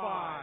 five,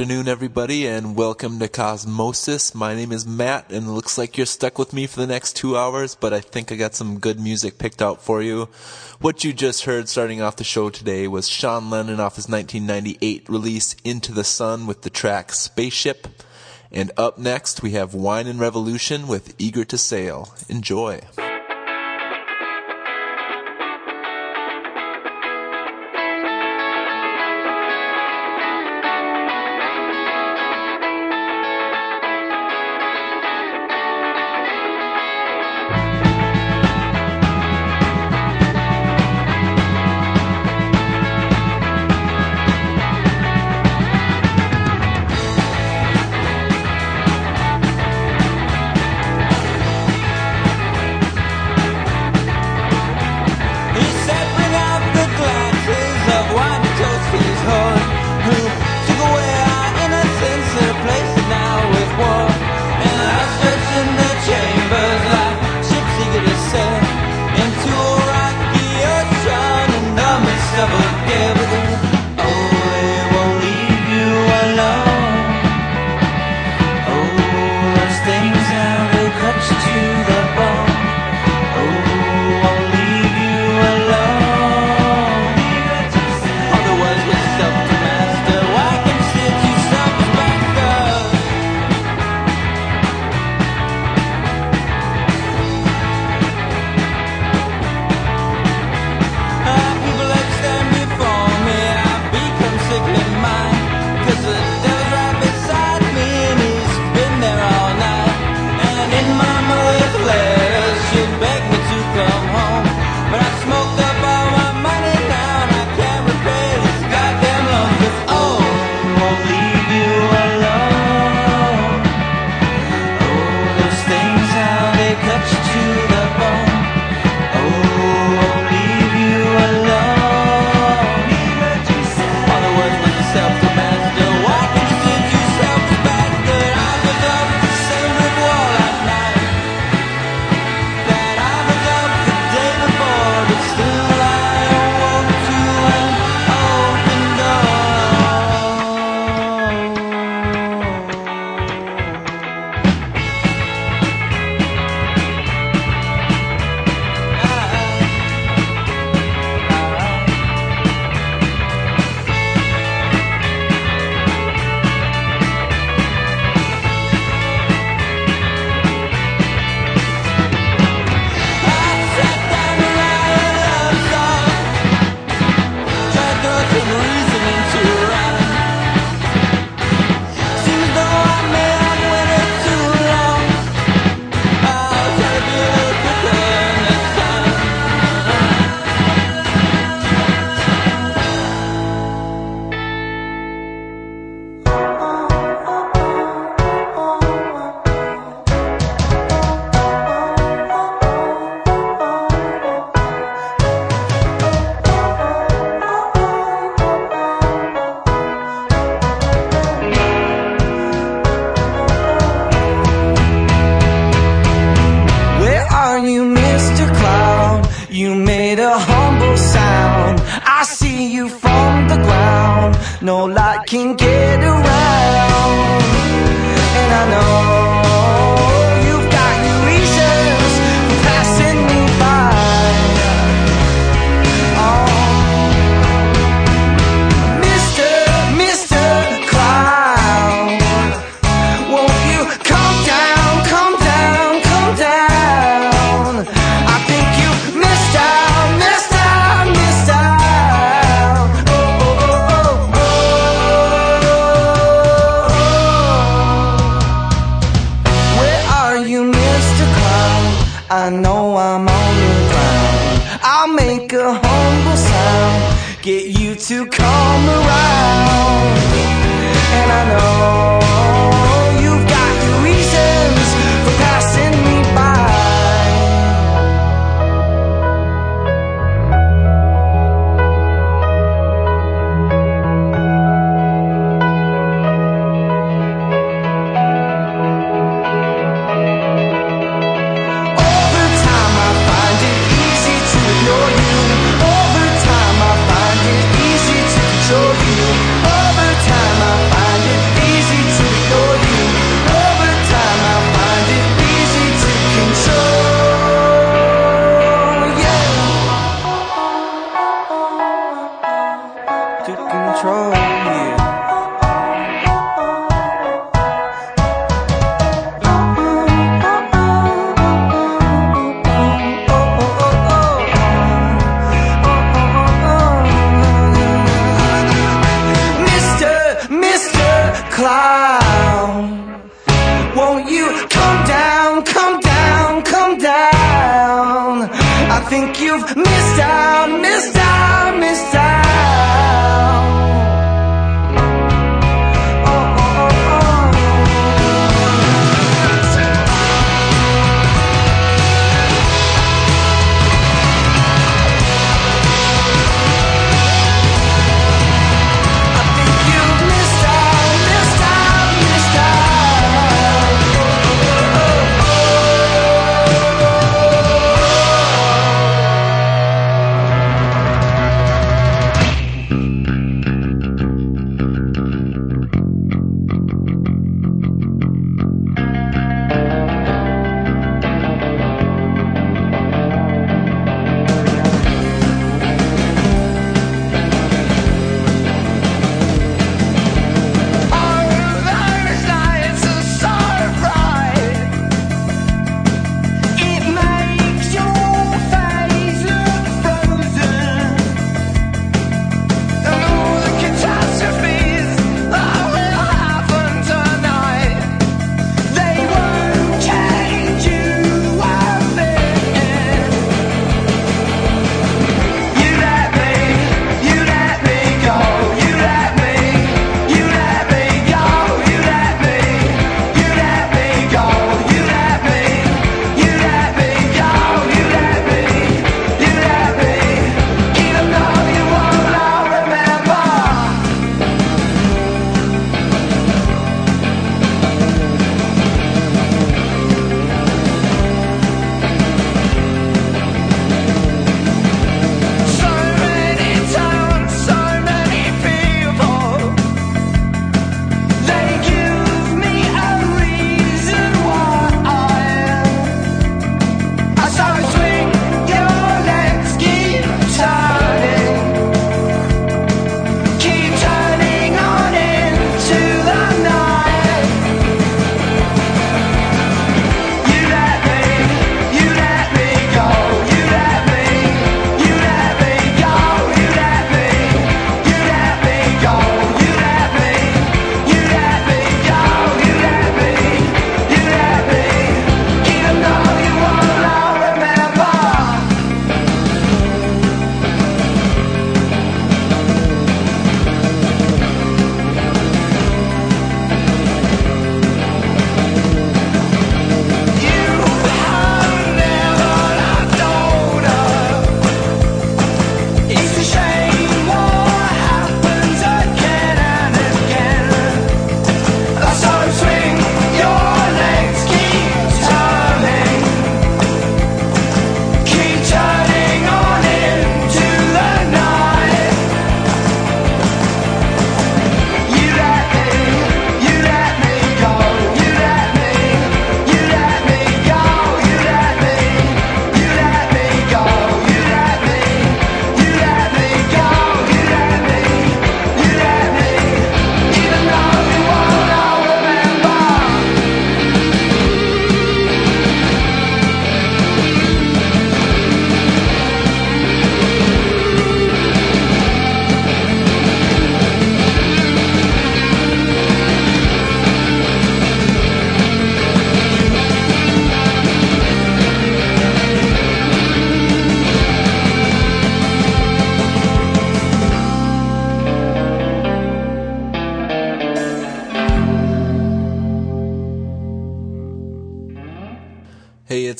afternoon, everybody, and welcome to Cosmosis. My name is Matt, and it looks like you're stuck with me for the next two hours, but I think I got some good music picked out for you. What you just heard starting off the show today was Sean Lennon off his 1998 release Into the Sun with the track Spaceship. And up next, we have Wine and Revolution with Eager to Sail. Enjoy.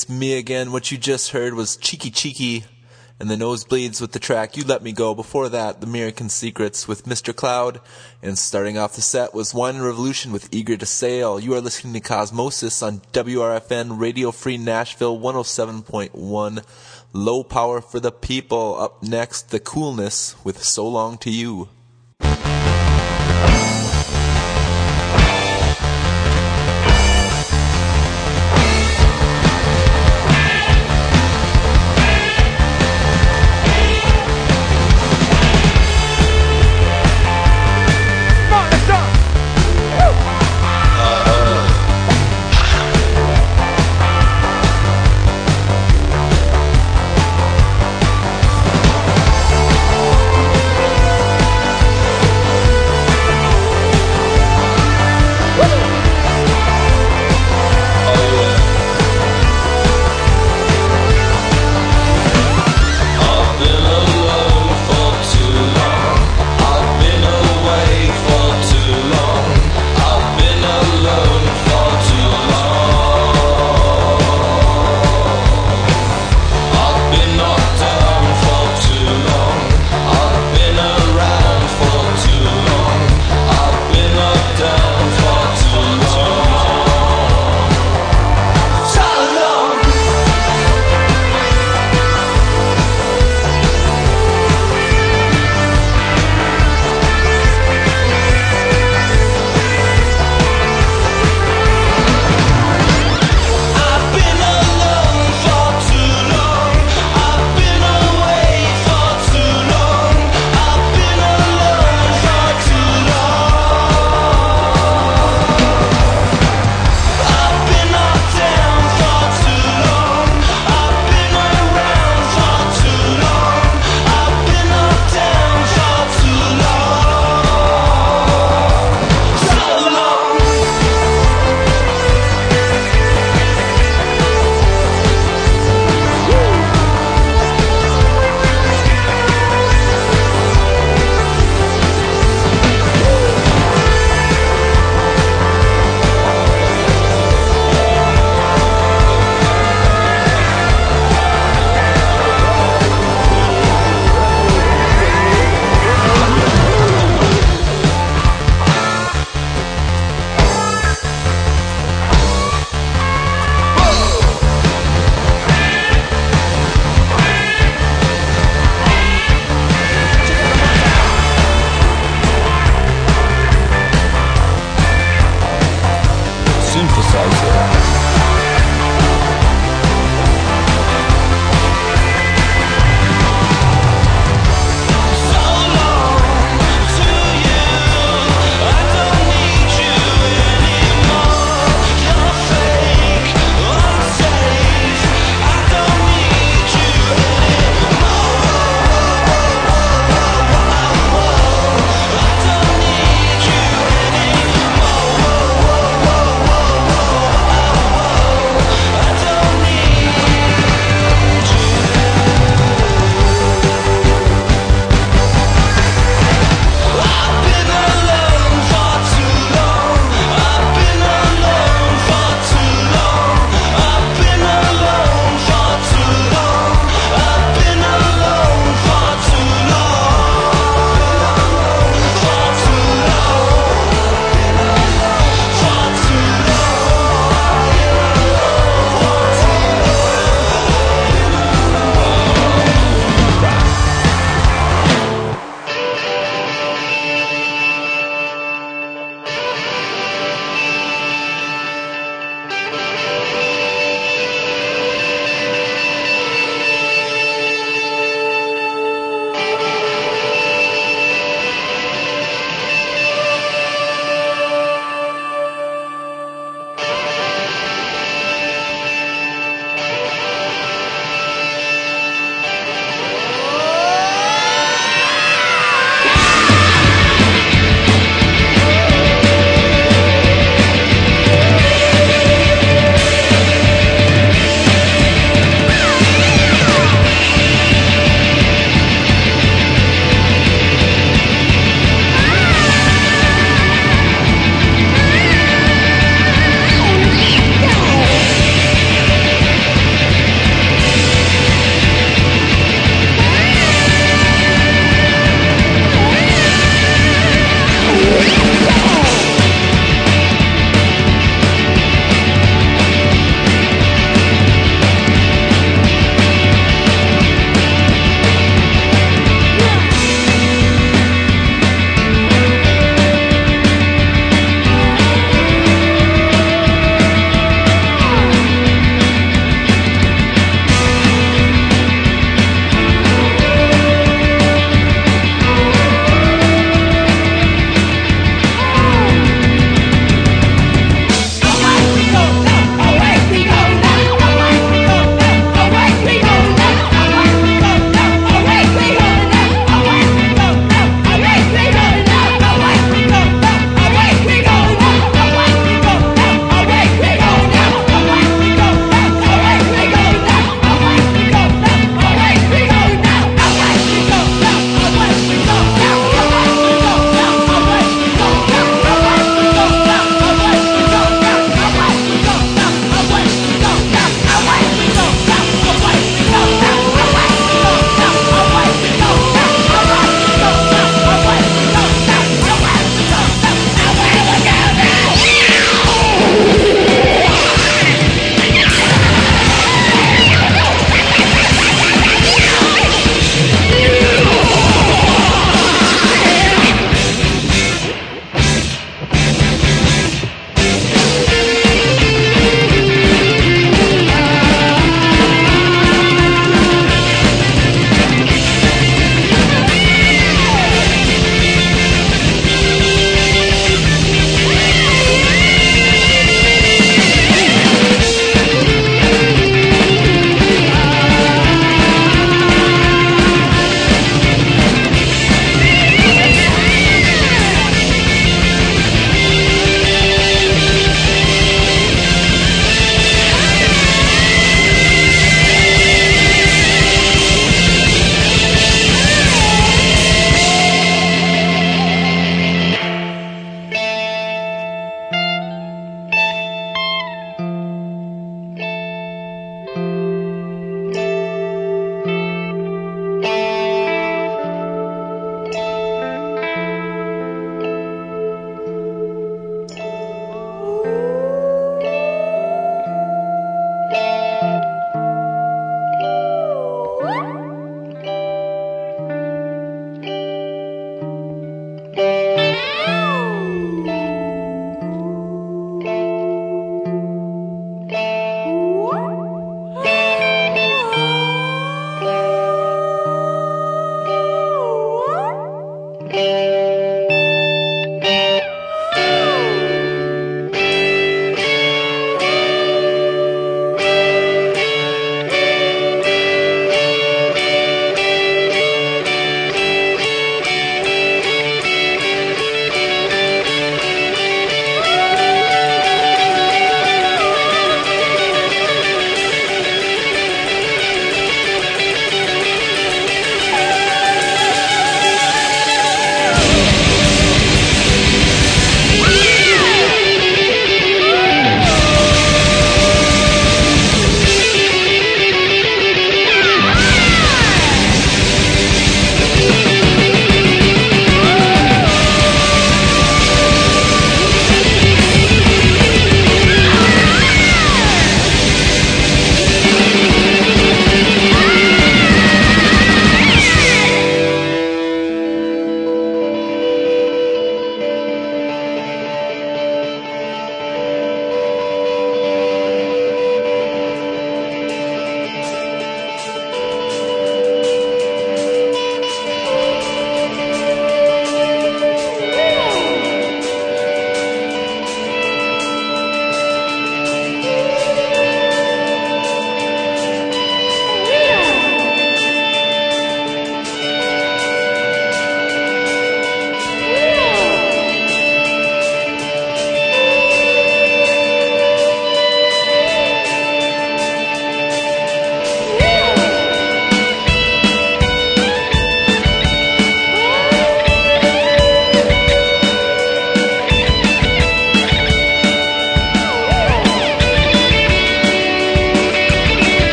it's me again. What you just heard was Cheeky Cheeky and the Nosebleeds with the track You Let Me Go. Before that, The American Secrets with Mr. Cloud. And starting off the set was Wine Revolution with Eager to Sail. You are listening to Cosmosis on WRFN Radio Free Nashville 107.1. Low power for the people. Up next, The Coolness with So Long to You.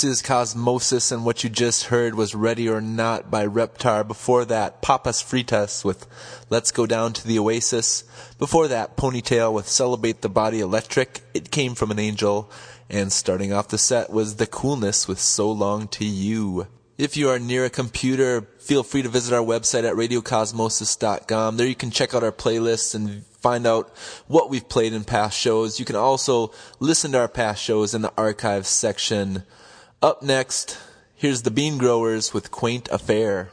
This is Cosmosis, and what you just heard was Ready or Not by Reptar. Before that, Papas Fritas with Let's Go Down to the Oasis. Before that, Ponytail with Celebrate the Body Electric. It came from an angel. And starting off the set was The Coolness with So Long to You. If you are near a computer, feel free to visit our website at radiocosmosis.com. There you can check out our playlists and find out what we've played in past shows. You can also listen to our past shows in the archives section. Up next, here's the Bean Growers with Quaint Affair.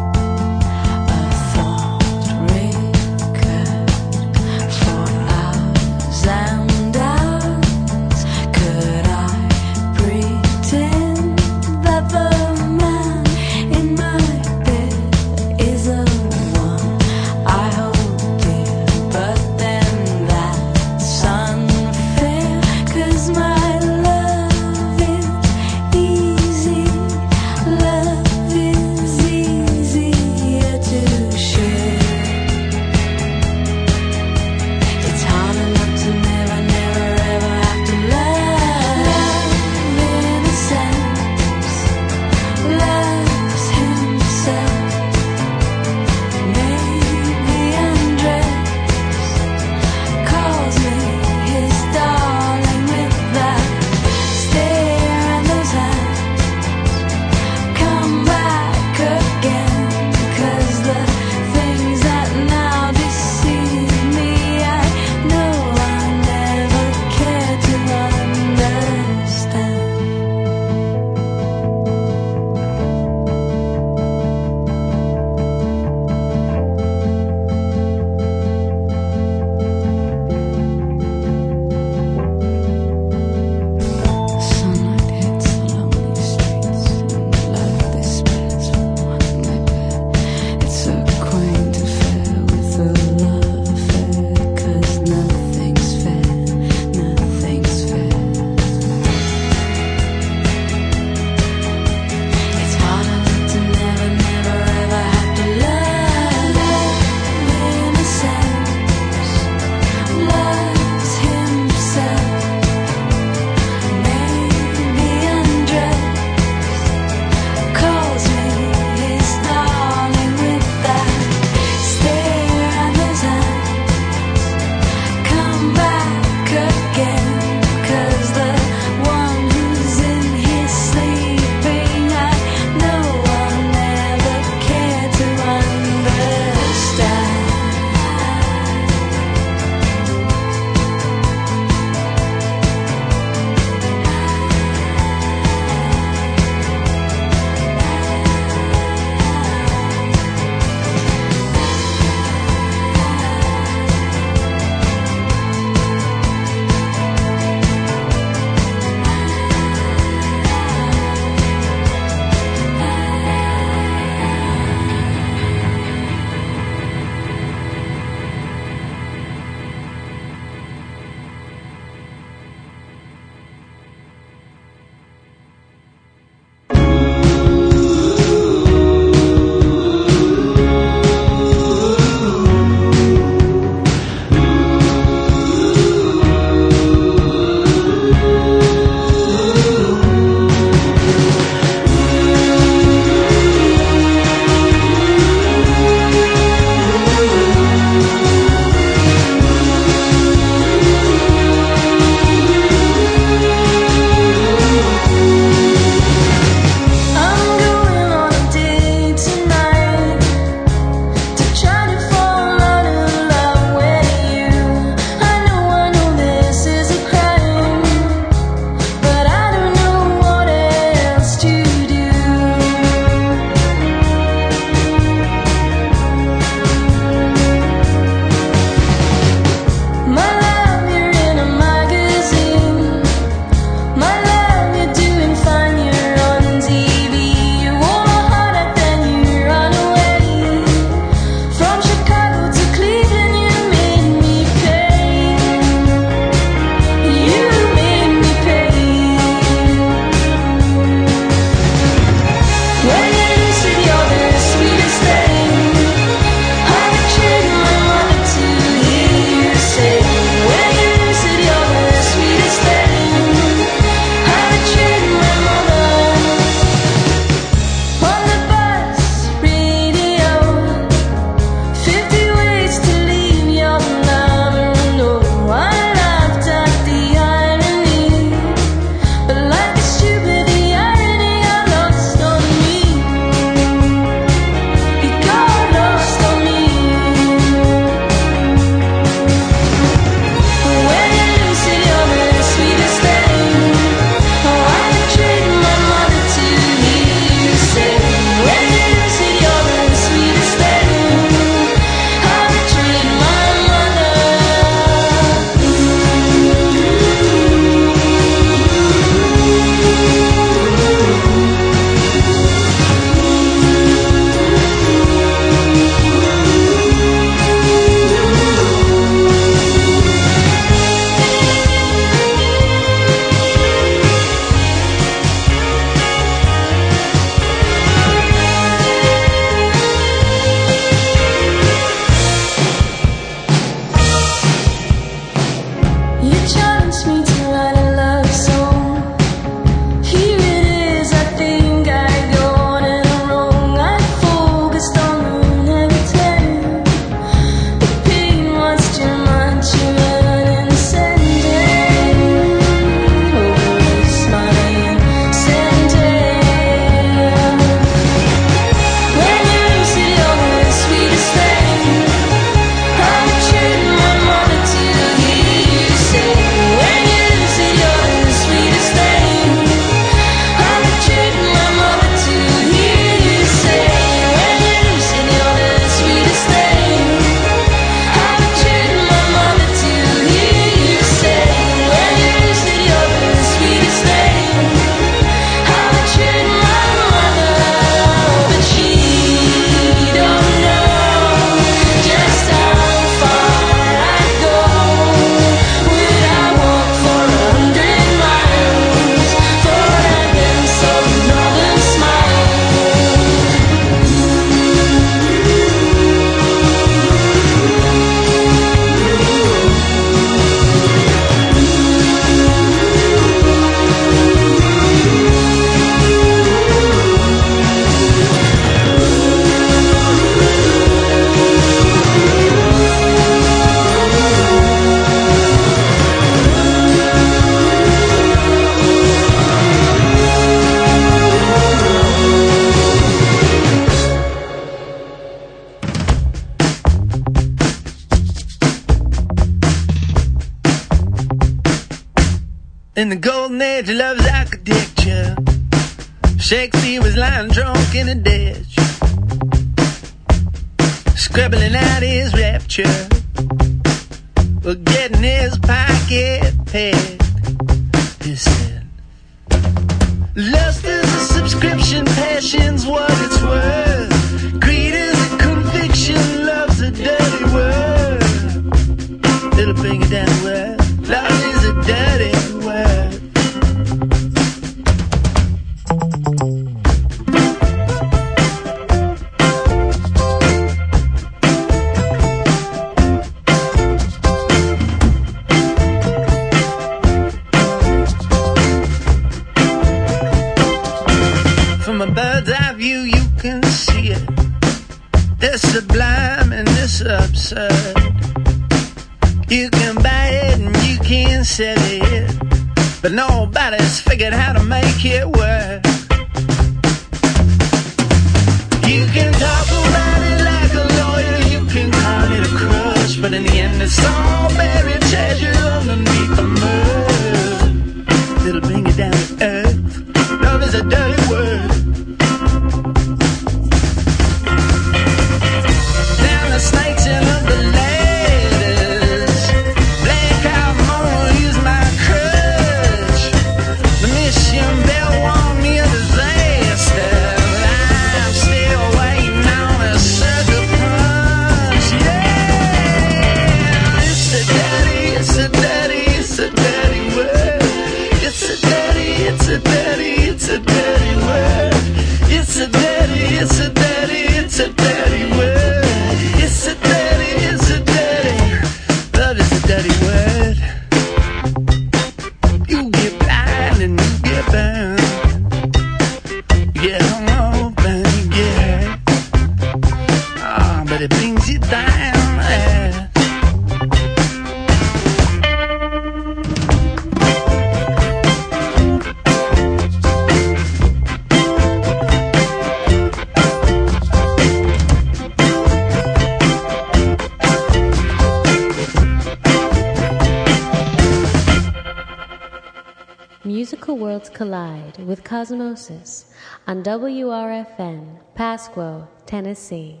Collide with Cosmosis on WRFN, Pasquo, Tennessee.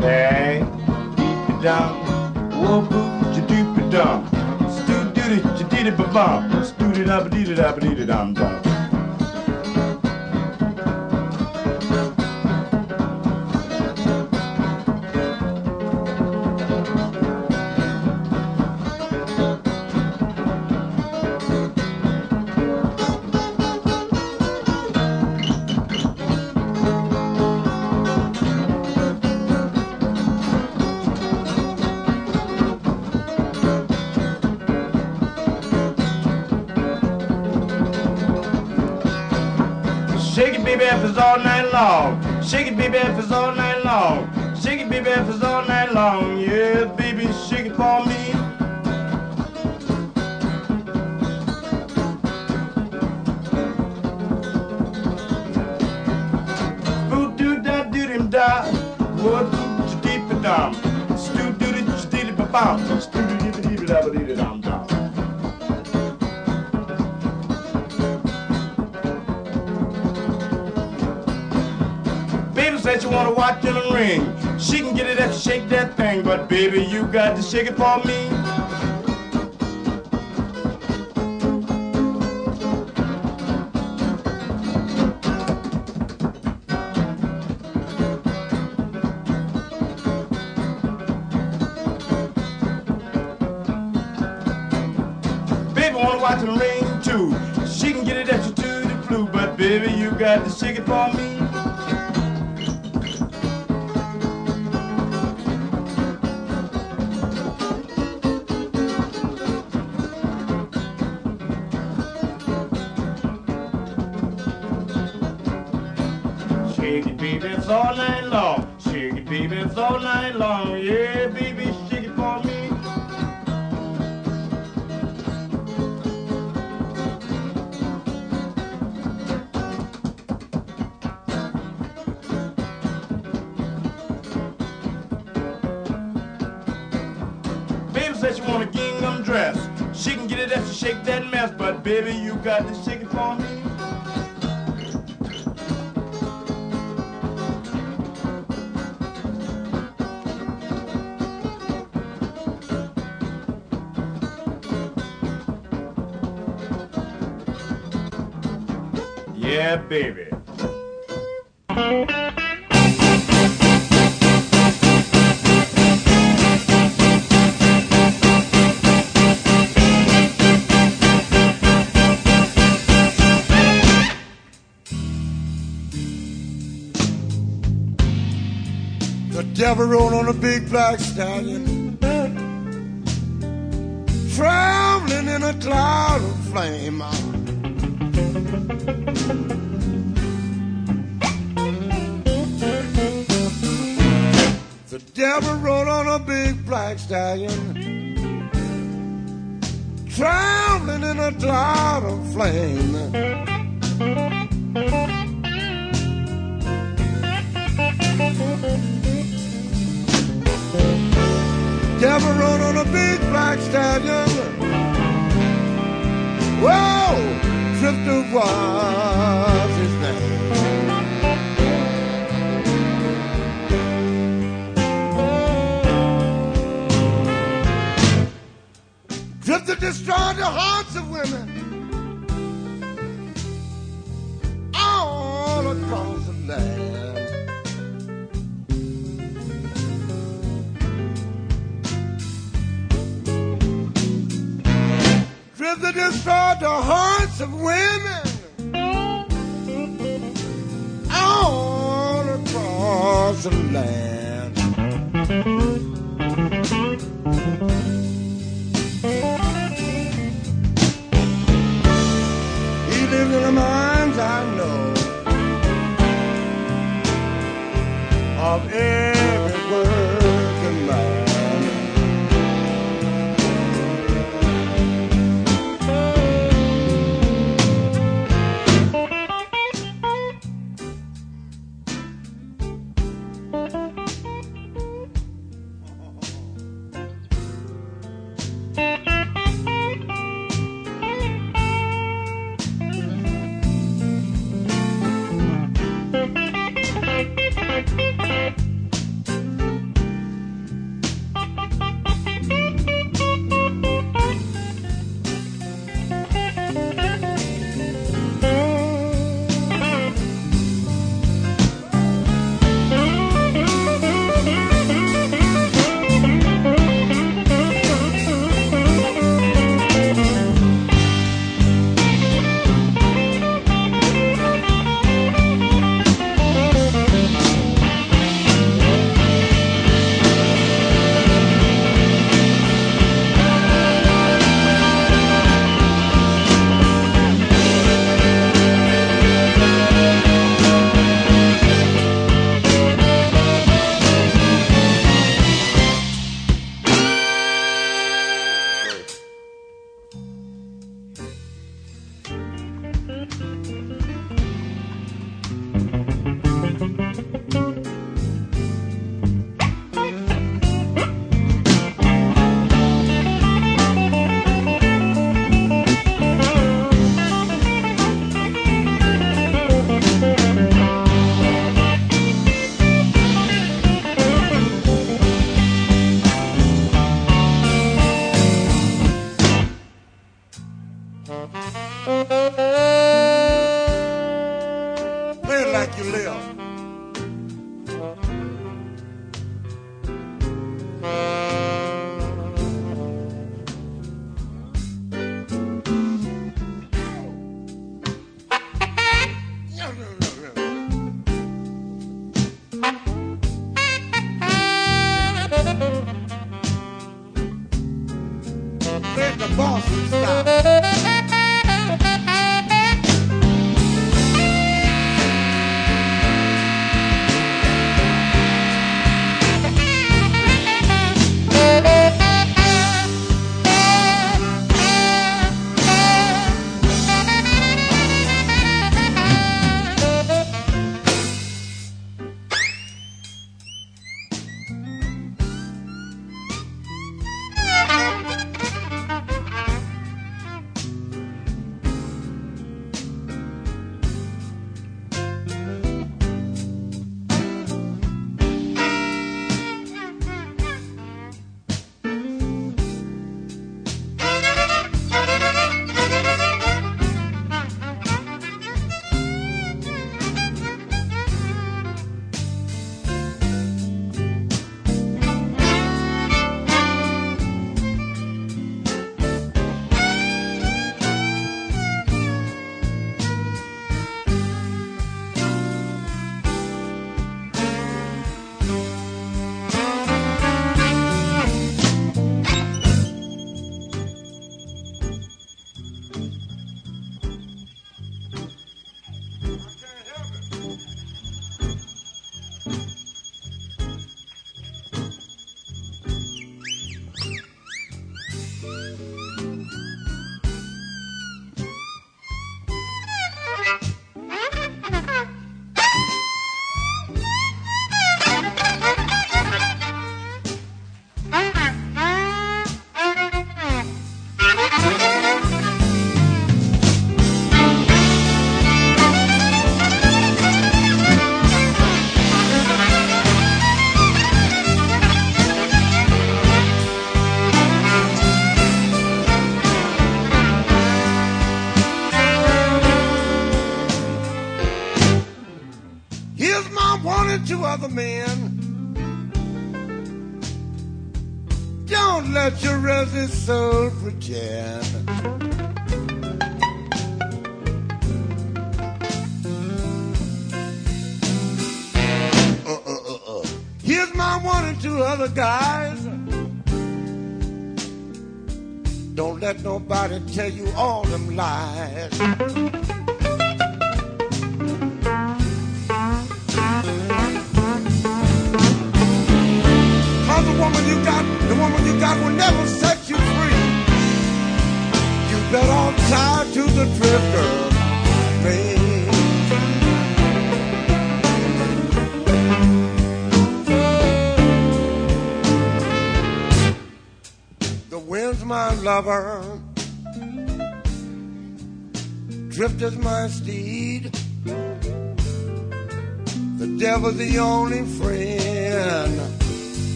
Hey, deep down, whoa boop, ja doop dum, stoo doo doo, ja dee dee ba bum, stoo dee da ba dee da ba dee da dum dum. all night long. She could be all night long. She could be all night long. Yeah, baby, she could for me. Food do da do dim da. Wood do deep a do do do do do do do do you wanna watch in the ring. She can get it if you shake that thing, but baby, you got to shake it for me. Baby. The devil rode on a big black stallion, traveling in a cloud of flame. Black stallion, traveling in a cloud of flame. Devil rode on a big black stallion. Whoa, Drifter was his name. Drifter destroyed the hearts of women all across the land. Drifter destroyed the hearts of women all across the land. The minds I know of every Boston style. Tell you all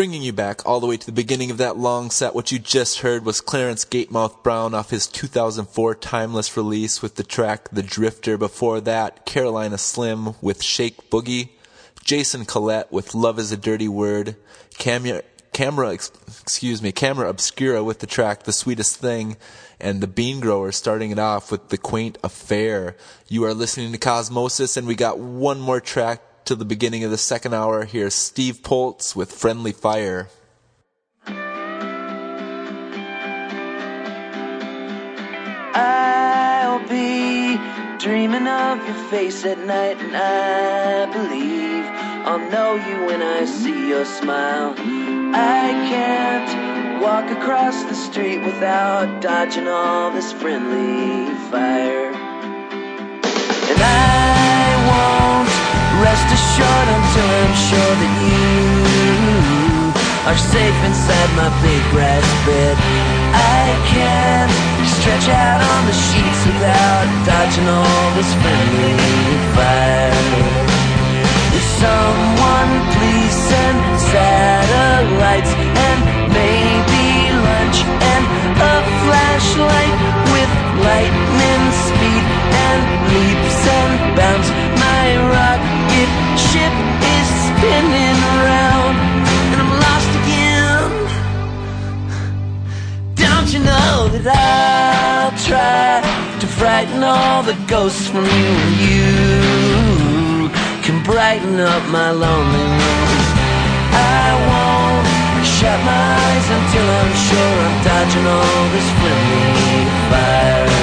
Bringing you back all the way to the beginning of that long set, what you just heard was Clarence Gatemouth Brown off his 2004 Timeless release with the track The Drifter. Before that, Carolina Slim with Shake Boogie, Jason Collett with Love is a Dirty Word, Camera, Camera, excuse me, Camera Obscura with the track The Sweetest Thing, and the Bean Grower starting it off with The Quaint Affair. You are listening to Cosmosis, and we got one more track to the beginning of the second hour. Here's Steve Poltz with Friendly Fire. I'll be dreaming of your face at night, and I believe I'll know you when I see your smile. I can't walk across the street without dodging all this friendly fire. And I rest assured until I'm sure that you are safe inside my big brass bed. I can't stretch out on the sheets without dodging all this friendly fire. If someone please send satellites and maybe lunch and a flashlight with lightning speed and leaps and bounds. My rocket ship is spinning around and I'm lost again. Don't you know that I'll try to frighten all the ghosts from you and you can brighten up my lonely room. I won't shut my eyes until I'm sure I'm dodging all this friendly fire.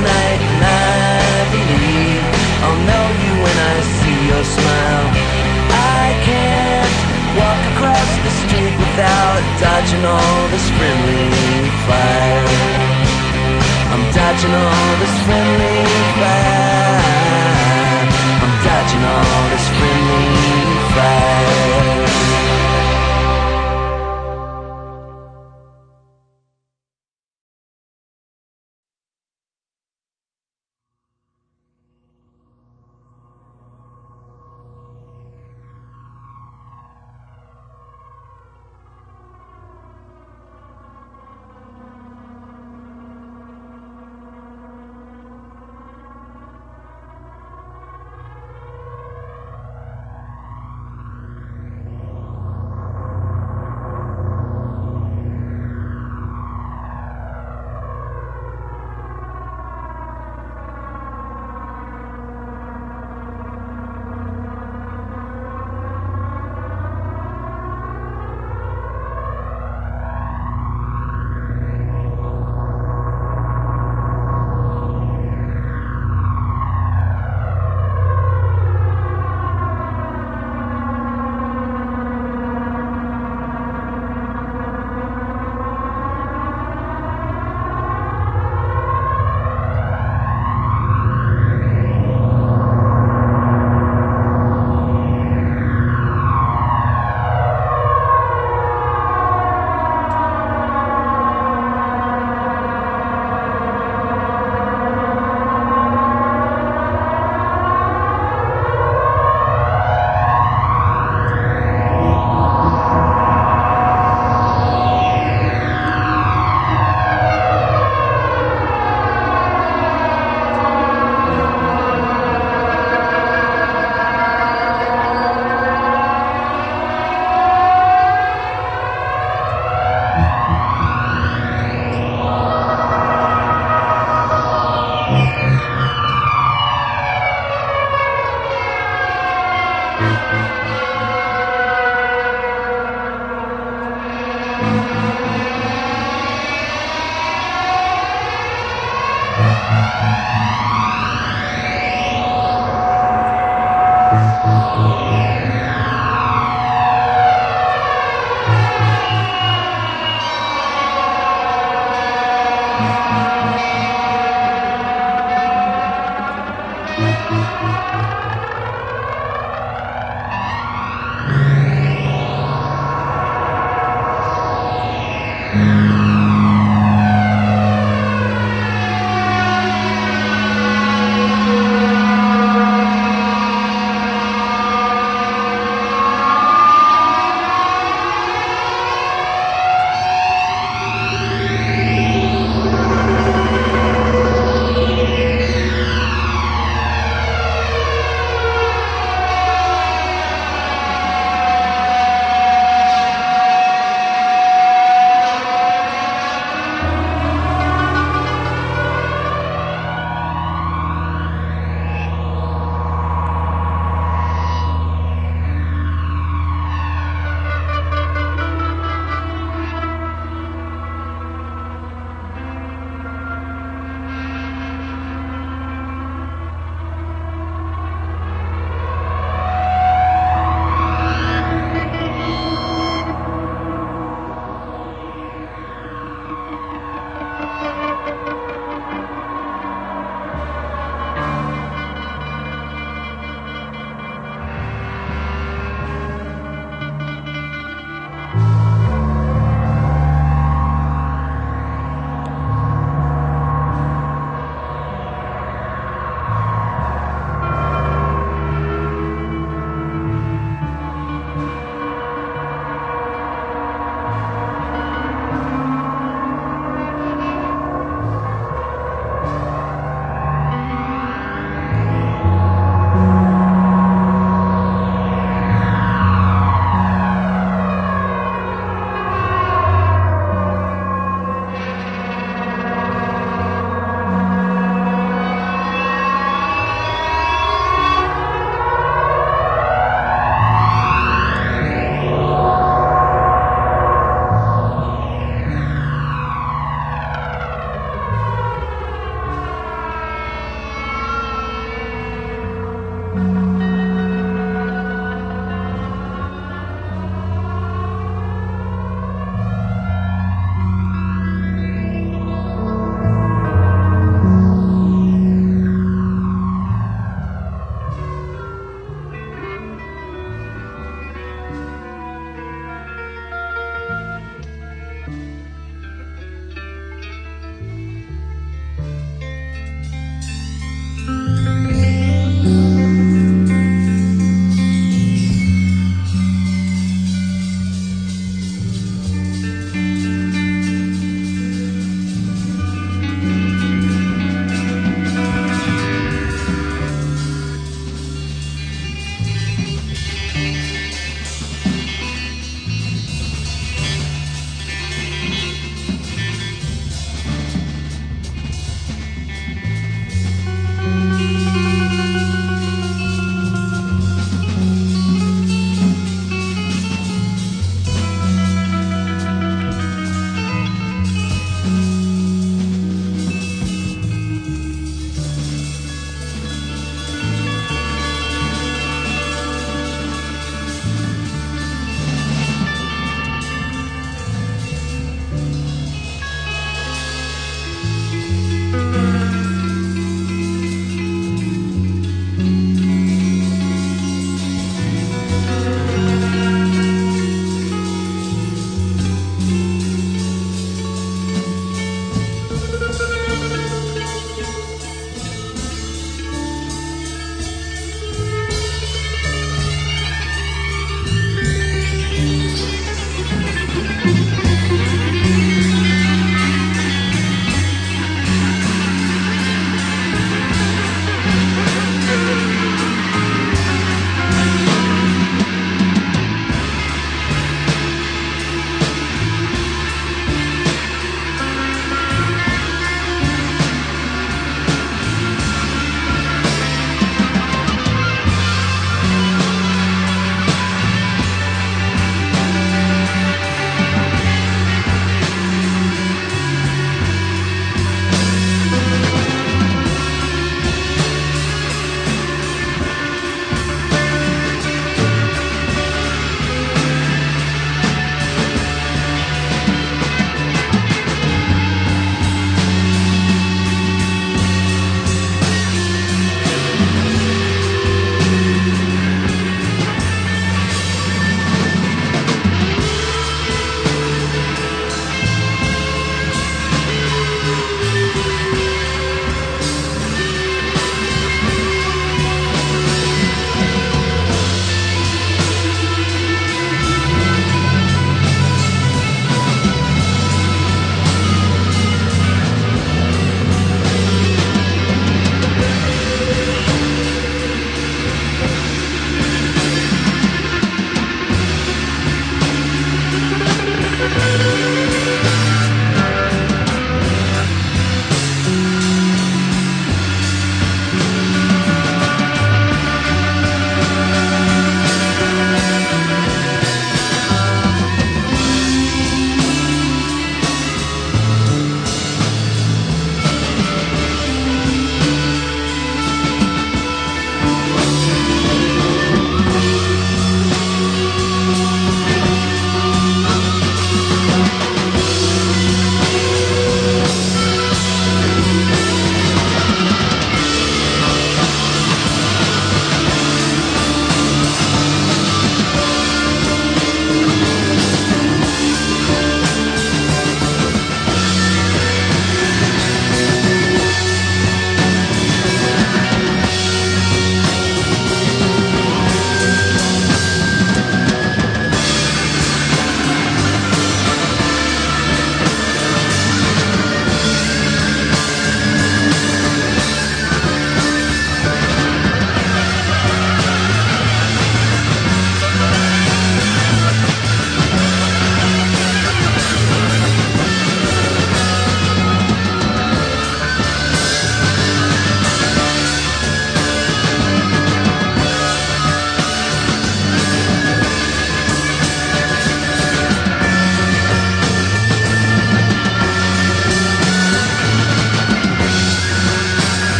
Night, and I believe I'll know you when I see your smile. I can't walk across the street without dodging all this friendly fire. I'm dodging all this friendly fire. I'm dodging all this friendly fire.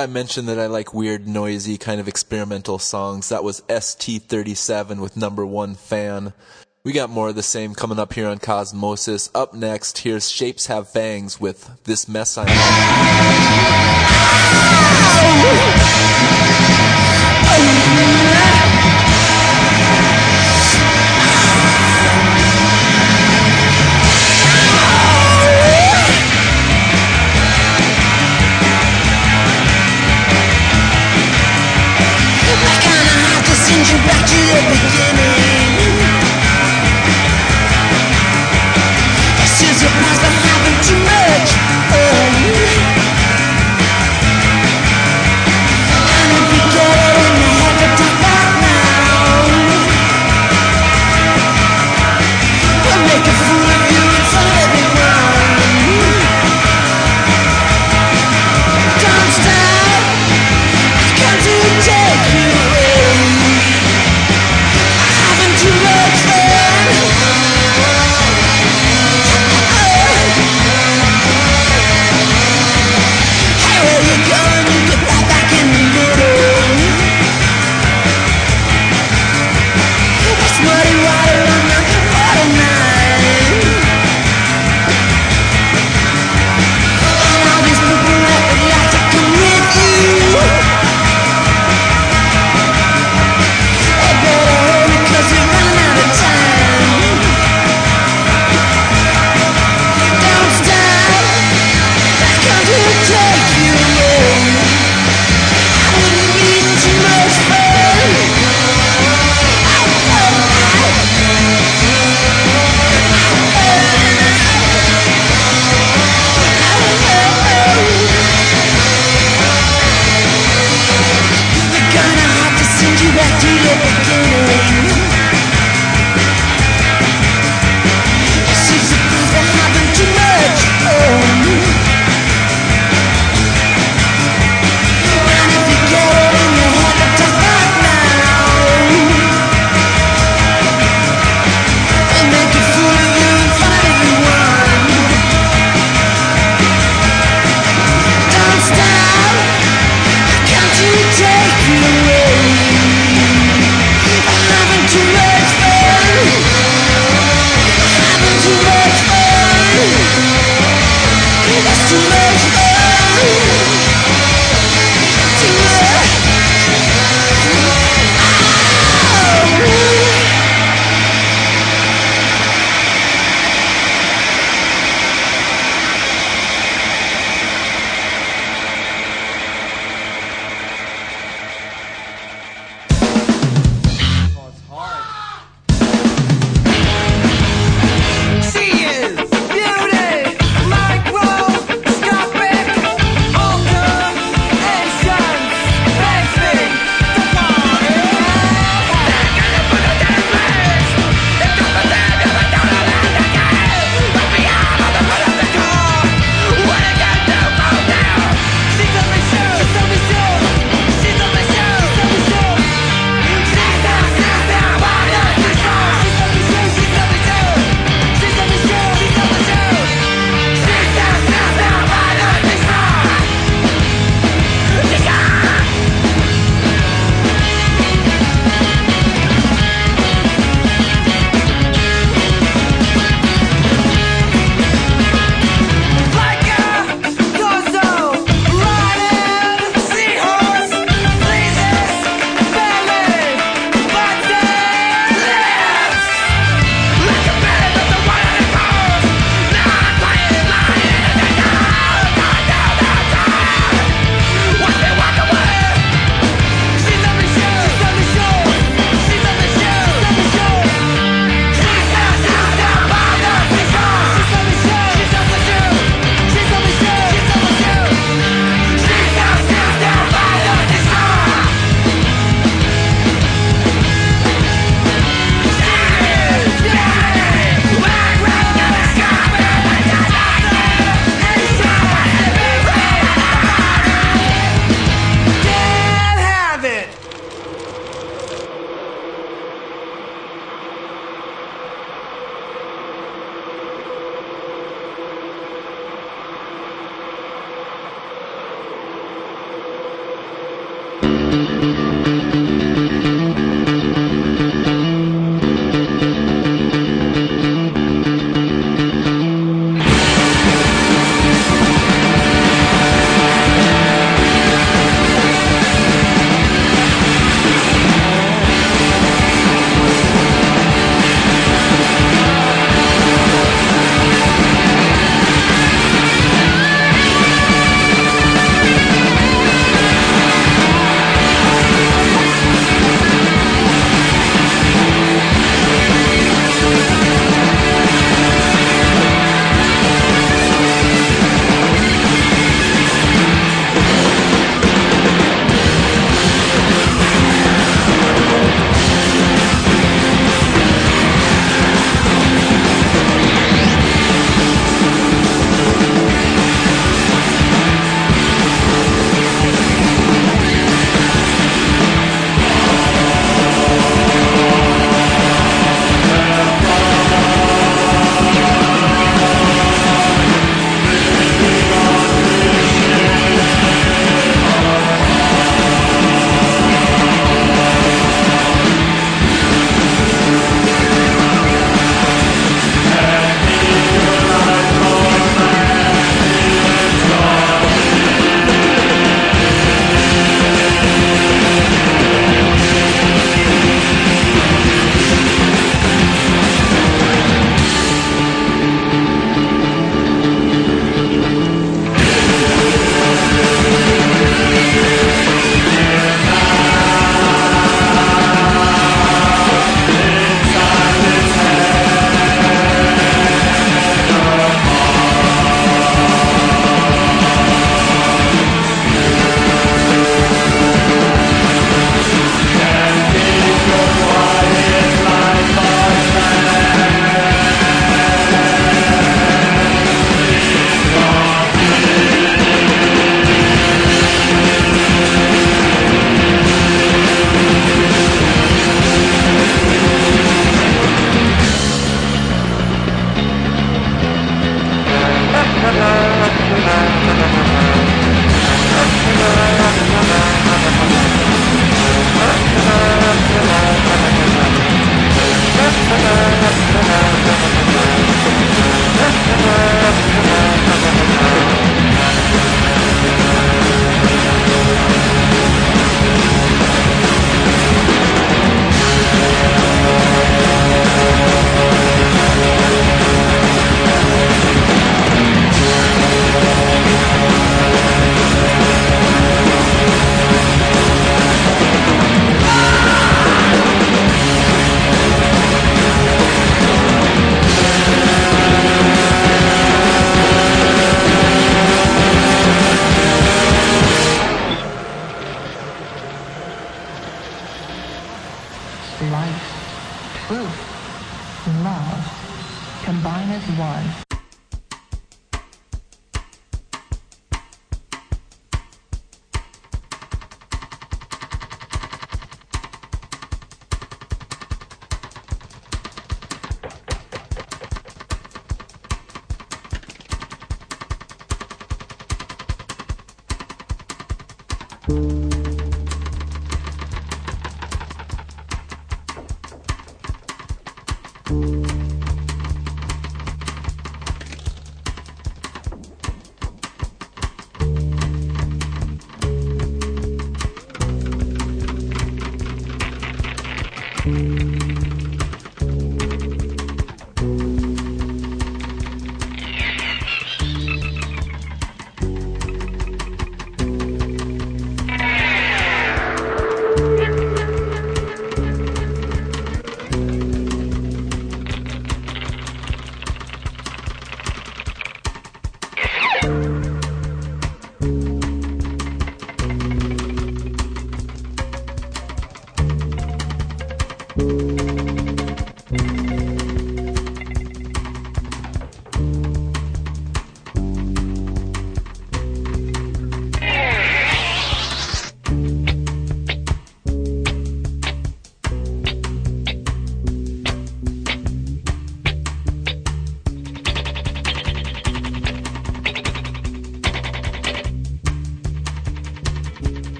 I mentioned that I like weird, noisy, kind of experimental songs? That was ST37 with number one fan. We got more of the same coming up here on Cosmosis. Up next, here's Shapes Have Fangs with This Mess I'm In. She is beauty, microscopic.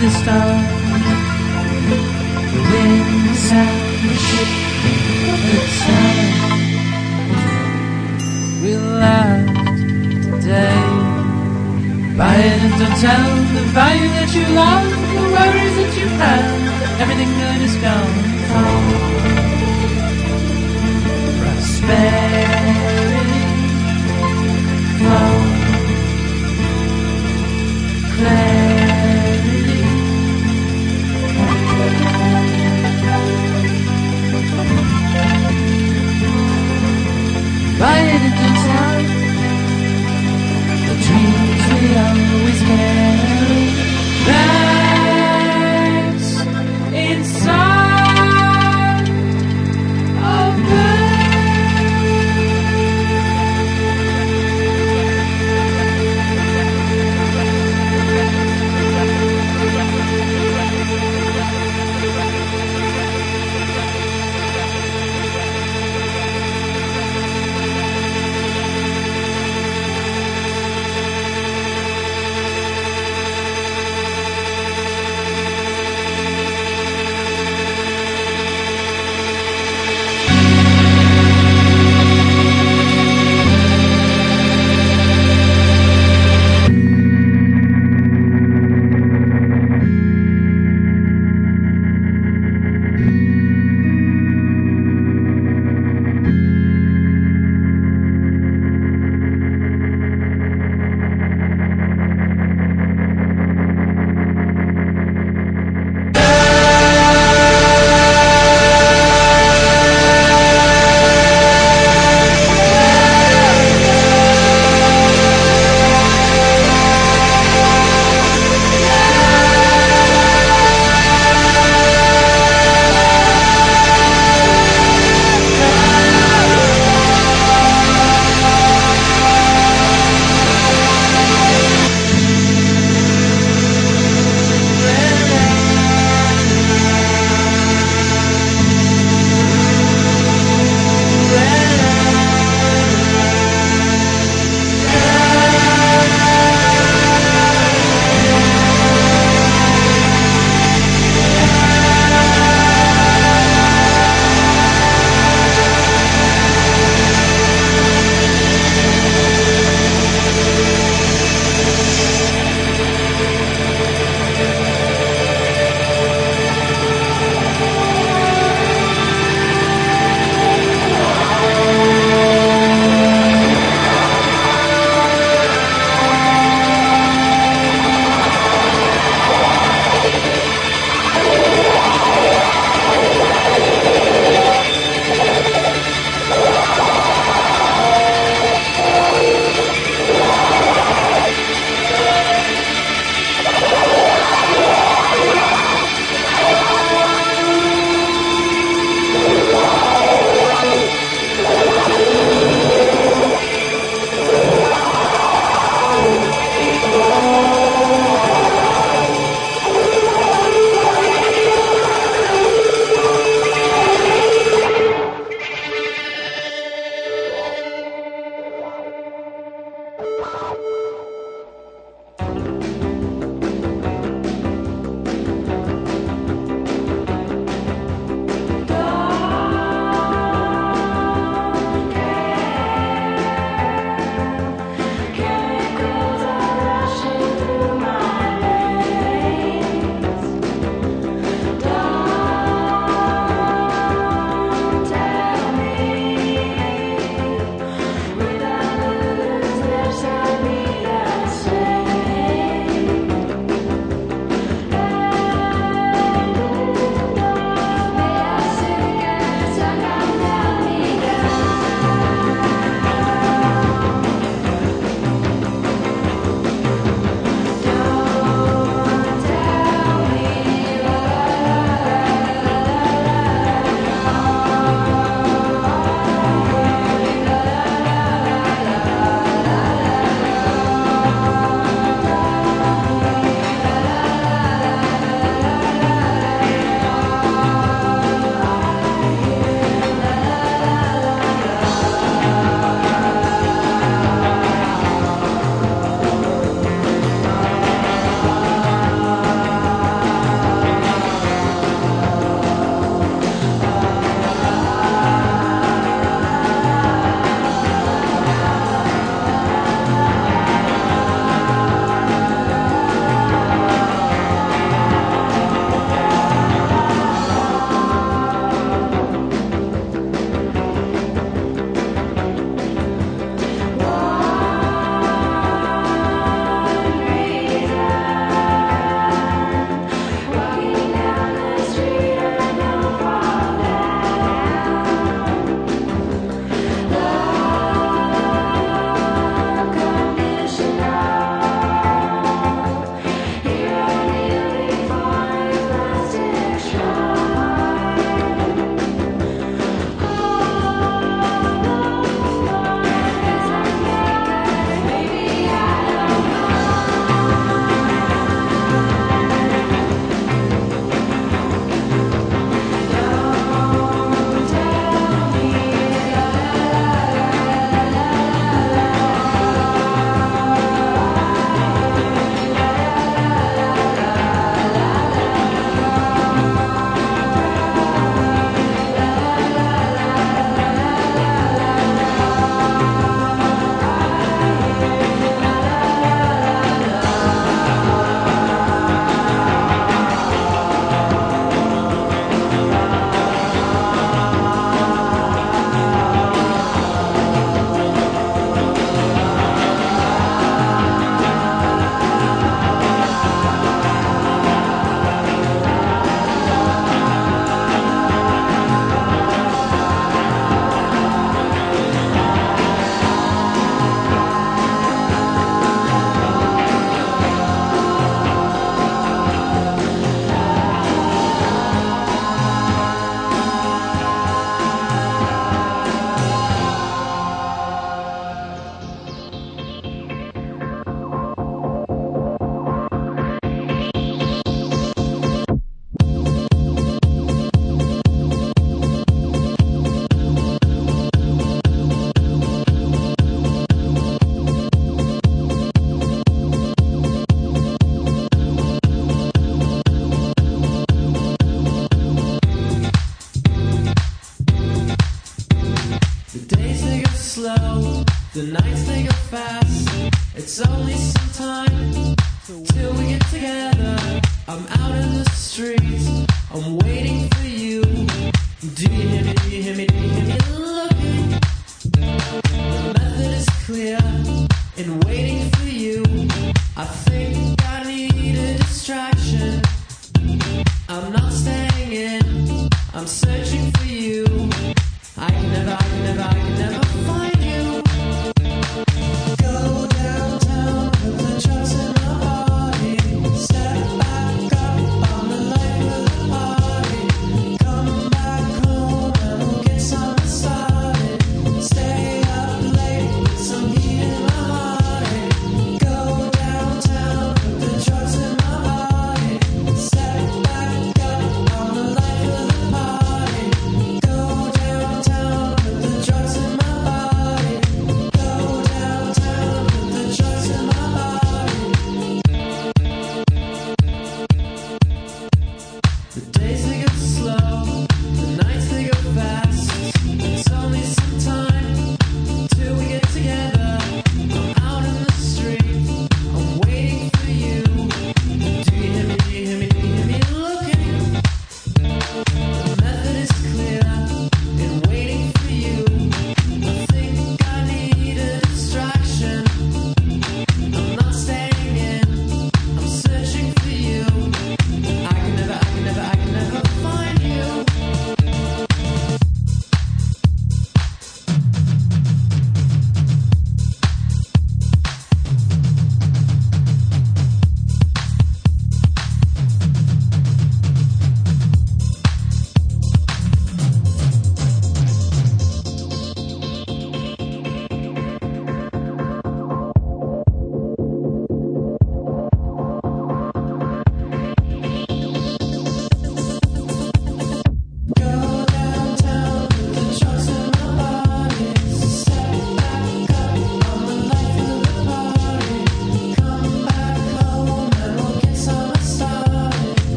The stars, the wind, sound, the ship, the sun. We'll last today. Buy it and don't tell the value that you love, the worries that you have, everything good is gone.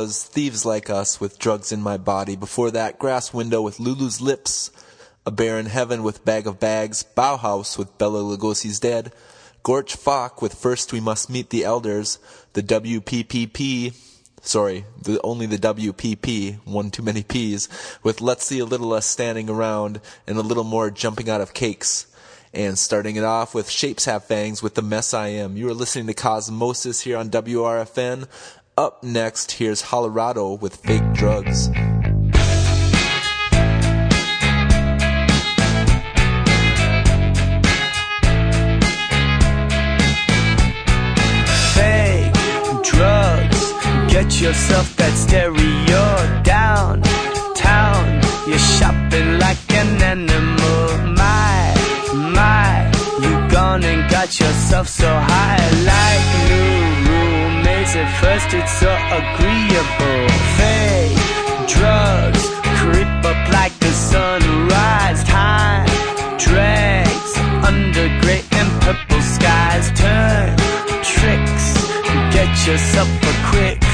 was Thieves Like Us with Drugs in My Body. Before that, Grass Widow with Lulu's Lips. A Barren Heaven with Bag of Bags. Bauhaus with Bela Lugosi's Dead. Gorch Fock with First We Must Meet the Elders. The WPPP. Sorry, the, only the WPP, one too many P's, with Let's See a Little Less Standing Around and a Little More Jumping Out of Cakes and starting it off with Shapes Have Fangs with The Mess I Am. You are listening to Cosmosis here on WRFN. Up next, here's Colorado with fake drugs. Fake drugs, Get yourself that stereo down town. You're shopping like an animal. My, my, you gone and got yourself so high like new at first it's so agreeable. Fake drugs creep up like the sunrise. Time drags under grey and purple skies. Turn tricks, get yourself a quick.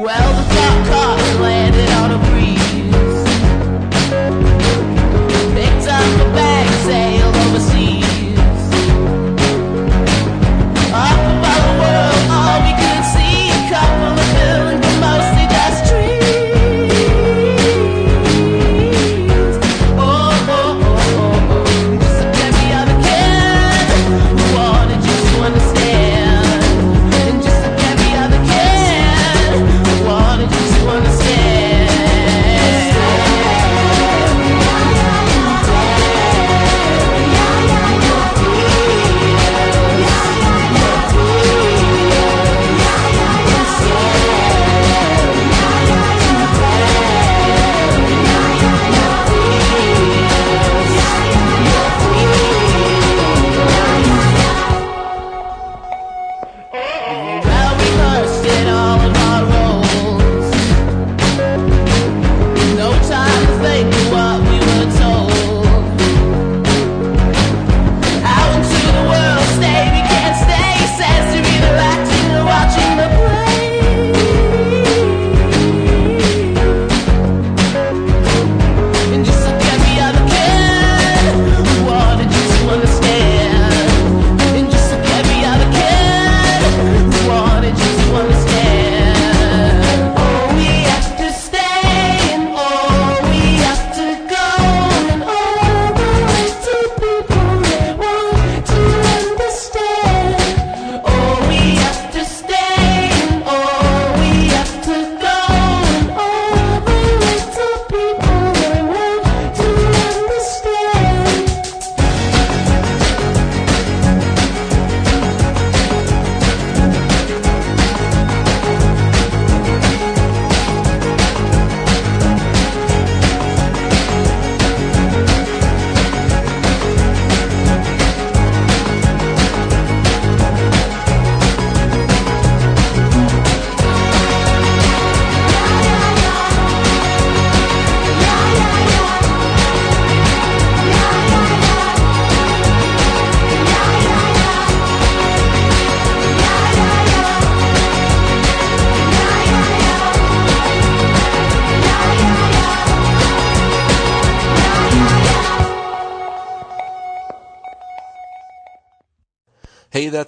Well,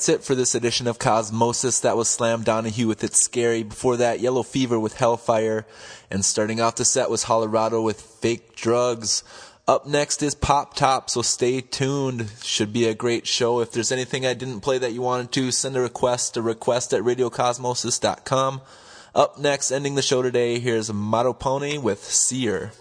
that's it for this edition of Cosmosis. That was Slam Donahue with It's Scary. Before that, Yellow Fever with Hellfire. And starting off the set was Colorado with Fake Drugs. Up next is Pop Top, so stay tuned. Should be a great show. If there's anything I didn't play that you wanted to, send a request to request at radiocosmosis.com. Up next, ending the show today, here's Motto Pony with Seer.